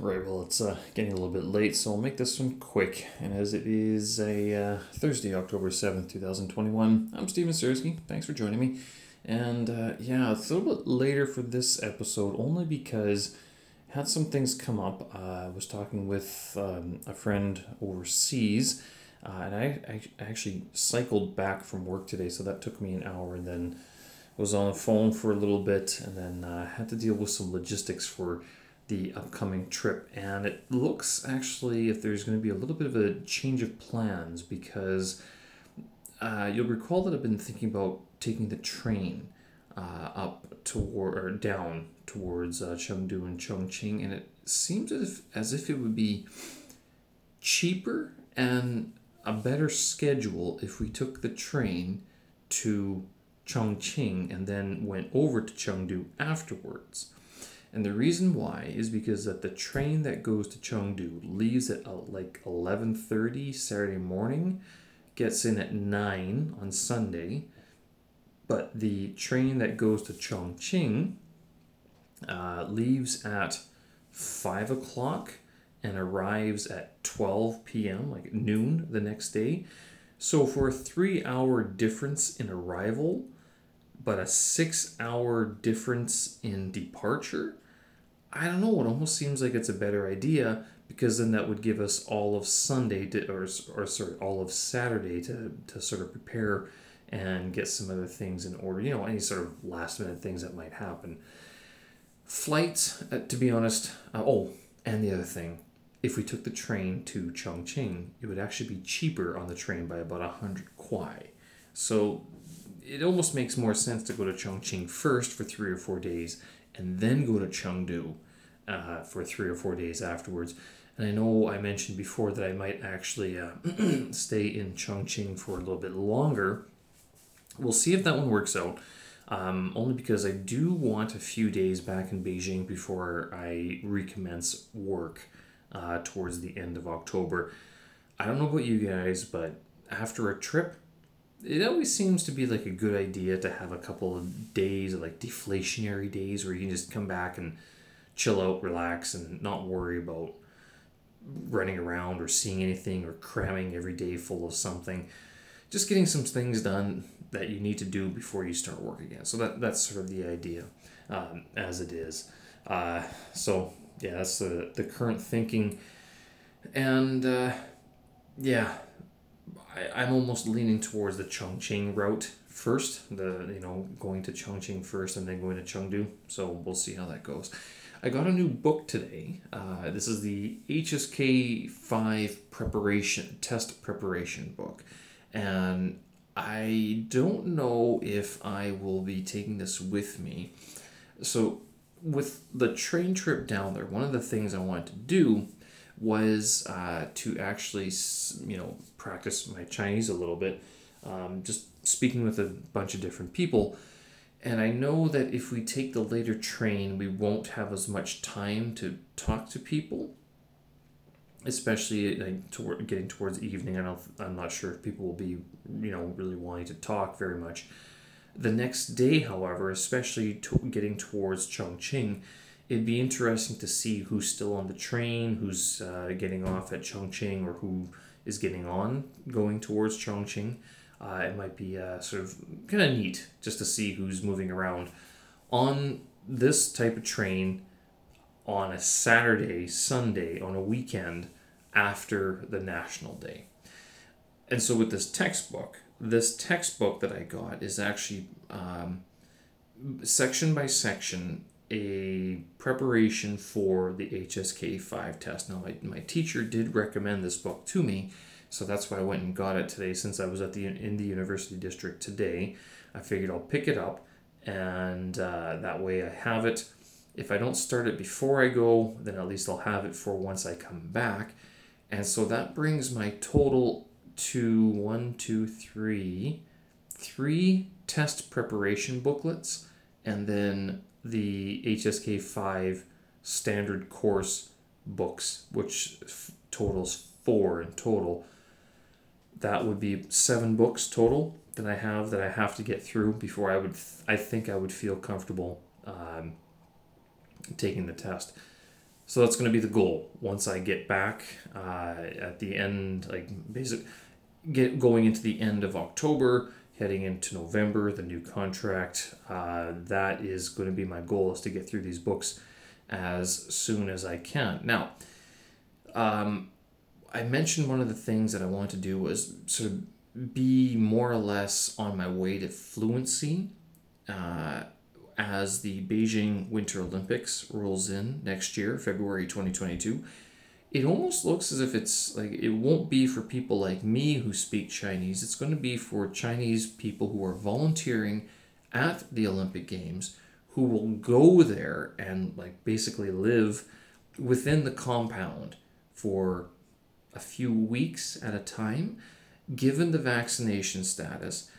Right, well, it's uh, getting a little bit late, so I'll make this one quick. And as it is a uh, Thursday, October 7th, 2021, I'm Steven Sersky. Thanks for joining me. And uh, yeah, it's a little bit later for this episode, only because I had some things come up. Uh, I was talking with um, a friend overseas, uh, and I, I actually cycled back from work today, so that took me an hour, and then was on the phone for a little bit, and then uh, had to deal with some logistics for the upcoming trip. And it looks actually if there's going to be a little bit of a change of plans because uh, you'll recall that I've been thinking about taking the train uh, up toward or down towards uh, Chengdu and Chongqing, and it seems as if, as if it would be cheaper and a better schedule if we took the train to Chongqing and then went over to Chengdu afterwards. And the reason why is because that the train that goes to Chengdu leaves at uh, like 11:30 Saturday morning, gets in at 9 on Sunday, but the train that goes to Chongqing uh, leaves at 5 o'clock and arrives at 12 p.m., like noon the next day. So for a three hour difference in arrival, but a six hour difference in departure, I don't know. It almost seems like it's a better idea because then that would give us all of Sunday to, or, or sorry, all of Saturday to, to sort of prepare and get some other things in order. You know, any sort of last minute things that might happen. Flights, uh, to be honest, uh, oh, and the other thing, if we took the train to Chongqing, it would actually be cheaper on the train by about 100 kuai. So it almost makes more sense to go to Chongqing first for three or four days and then go to Chengdu uh, for three or four days afterwards. And I know I mentioned before that I might actually uh, stay in Chongqing for a little bit longer. We'll see if that one works out. Um, only because I do want a few days back in Beijing before I recommence work uh, towards the end of October. I don't know about you guys, but after a trip, it always seems to be like a good idea to have a couple of days like deflationary days where you can just come back and chill out relax and not worry about running around or seeing anything or cramming every day full of something. Just getting some things done that you need to do before you start work again. So that that's sort of the idea um, as it is. Uh, so yeah that's the, the current thinking. And uh, yeah I, I'm almost leaning towards the Chongqing route first. The you know going to Chongqing first and then going to Chengdu. So we'll see how that goes. I got a new book today. Uh, this is the HSK five preparation test preparation book, and I don't know if I will be taking this with me. So with the train trip down there, one of the things I wanted to do was uh, to actually, you know, practice my Chinese a little bit, um, just speaking with a bunch of different people. And I know that if we take the later train, we won't have as much time to talk to people, especially like, toward, getting towards evening. I don't, I'm not sure if people will be, you know, really wanting to talk very much. The next day, however, especially to, getting towards Chongqing, it'd be interesting to see who's still on the train, who's uh, getting off at Chongqing, or who is getting on going towards Chongqing. Uh, it might be uh, sort of kind of neat just to see who's moving around on this type of train on a Saturday, Sunday, on a weekend after the National Day. And so with this textbook, this textbook that I got is actually um, section by section a preparation for the HSK 5 test. Now, my, my teacher did recommend this book to me, so that's why I went and got it today since I was at the in the university district today. I figured I'll pick it up, and uh, that way I have it. If I don't start it before I go, then at least I'll have it for once I come back. And so that brings my total to one, two, three, three test preparation booklets, and then the HSK 5 standard course books, which f- totals four in total. That would be seven books total that I have that I have to get through before I would, th- I think I would feel comfortable um, taking the test. So that's going to be the goal once I get back uh, at the end, like basic, get going into the end of October, heading into November, the new contract. Uh, that is going to be my goal is to get through these books as soon as I can. Now, um, I mentioned one of the things that I wanted to do was sort of be more or less on my way to fluency. Uh, as the Beijing Winter Olympics rolls in next year, February 2022, it almost looks as if it's like it won't be for people like me who speak Chinese. It's going to be for Chinese people who are volunteering at the Olympic Games who will go there and like basically live within the compound for a few weeks at a time given the vaccination status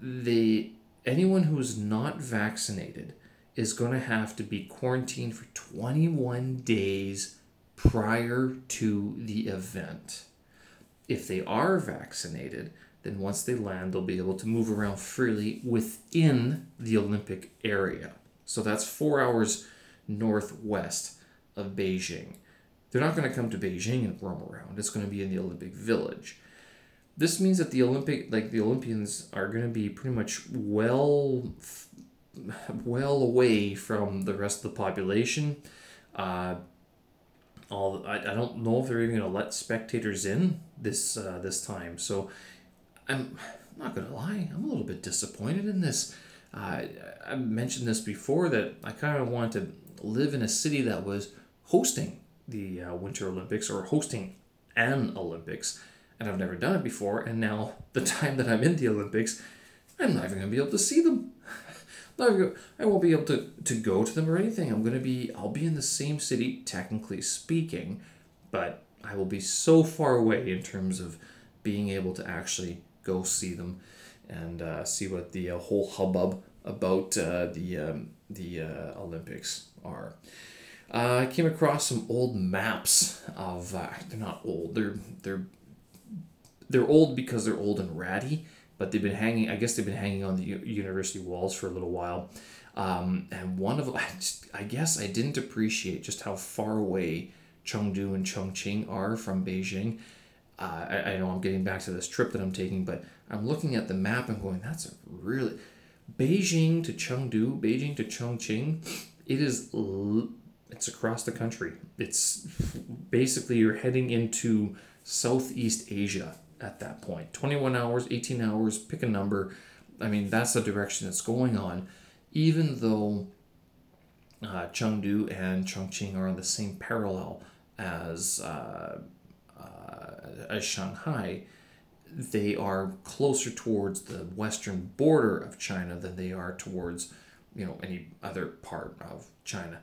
the anyone who is not vaccinated is going to have to be quarantined for 21 days prior to the event. If they are vaccinated, then once they land, they'll be able to move around freely within the Olympic area. So that's four hours northwest of Beijing. They're not going to come to Beijing and roam around. It's going to be in the Olympic Village this means that the Olympic like the Olympians are going to be pretty much well well away from the rest of the population. Uh, all I, I don't know if they're even going to let spectators in this uh, this time. So I'm not going to lie, I'm a little bit disappointed in this. Uh, I mentioned this before that I kind of wanted to live in a city that was hosting the uh, Winter Olympics or hosting an Olympics and I've never done it before. And now, the time that I'm in the Olympics, I'm not even going to be able to see them. I won't be able to, to go to them or anything. I'm going to be, I'll be in the same city, technically speaking, but I will be so far away in terms of being able to actually go see them and uh, see what the uh, whole hubbub about uh, the um, the uh, Olympics are. Uh, I came across some old maps of uh, they're not old they're they're they're old because they're old and ratty, but they've been hanging. I guess they've been hanging on the university walls for a little while. Um, and one of I, just, I guess I didn't appreciate just how far away Chengdu and Chongqing are from Beijing. Uh, I, I know I'm getting back to this trip that I'm taking, but I'm looking at the map and going, that's a really Beijing to Chengdu, Beijing to Chongqing. It is it's across the country. It's basically you're heading into Southeast Asia at that point. 21 hours 18 hours pick a number. I mean that's the direction it's going on. Even though uh, chengdu and chongqing are on the same parallel as uh, uh, as shanghai they are closer towards the western border of china than they are towards you know any other part of china.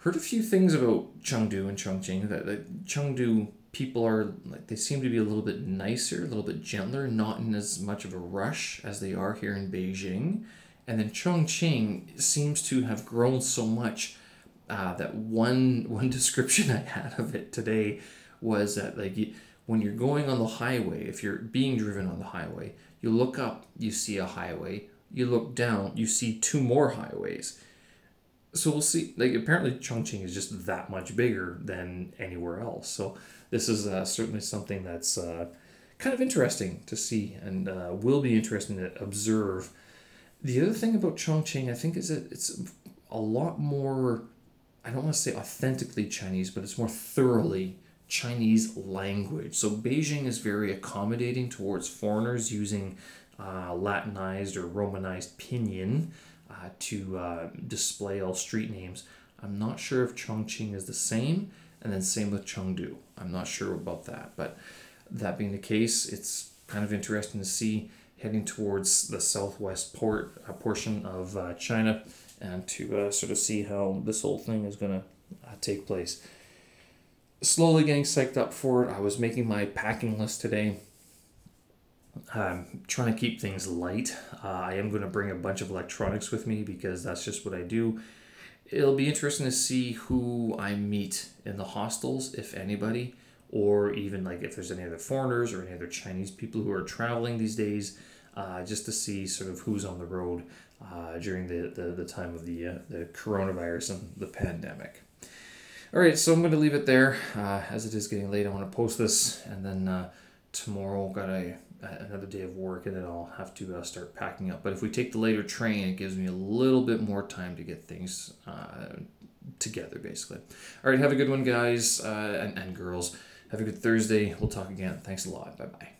Heard a few things about chengdu and chongqing that, that chengdu people are like they seem to be a little bit nicer, a little bit gentler, not in as much of a rush as they are here in Beijing. And then Chongqing seems to have grown so much uh, that one one description I had of it today was that like when you're going on the highway, if you're being driven on the highway, you look up, you see a highway. You look down, you see two more highways. So we'll see. Like apparently, Chongqing is just that much bigger than anywhere else. So this is uh, certainly something that's uh, kind of interesting to see and uh, will be interesting to observe. The other thing about Chongqing, I think, is that it's a lot more, I don't want to say authentically Chinese, but it's more thoroughly Chinese language. So Beijing is very accommodating towards foreigners using uh, Latinized or Romanized pinyin uh, to uh, display all street names. I'm not sure if Chongqing is the same and then same with Chengdu. I'm not sure about that, but that being the case, it's kind of interesting to see heading towards the southwest port uh, portion of uh, China and to uh, sort of see how this whole thing is going to uh, take place. Slowly getting psyched up for it. I was making my packing list today. I'm trying to keep things light. Uh, I am going to bring a bunch of electronics with me because that's just what I do it'll be interesting to see who I meet in the hostels, if anybody, or even like if there's any other foreigners or any other Chinese people who are traveling these days, uh, just to see sort of who's on the road uh, during the, the, the time of the, uh, the coronavirus and the pandemic. All right, so I'm going to leave it there. Uh, as it is getting late, I want to post this, and then uh, tomorrow got a another day of work, and then I'll have to uh, start packing up. But if we take the later train, it gives me a little bit more time to get things uh, together, basically. All right, have a good one, guys uh, and, and girls. Have a good Thursday. We'll talk again. Thanks a lot. Bye bye.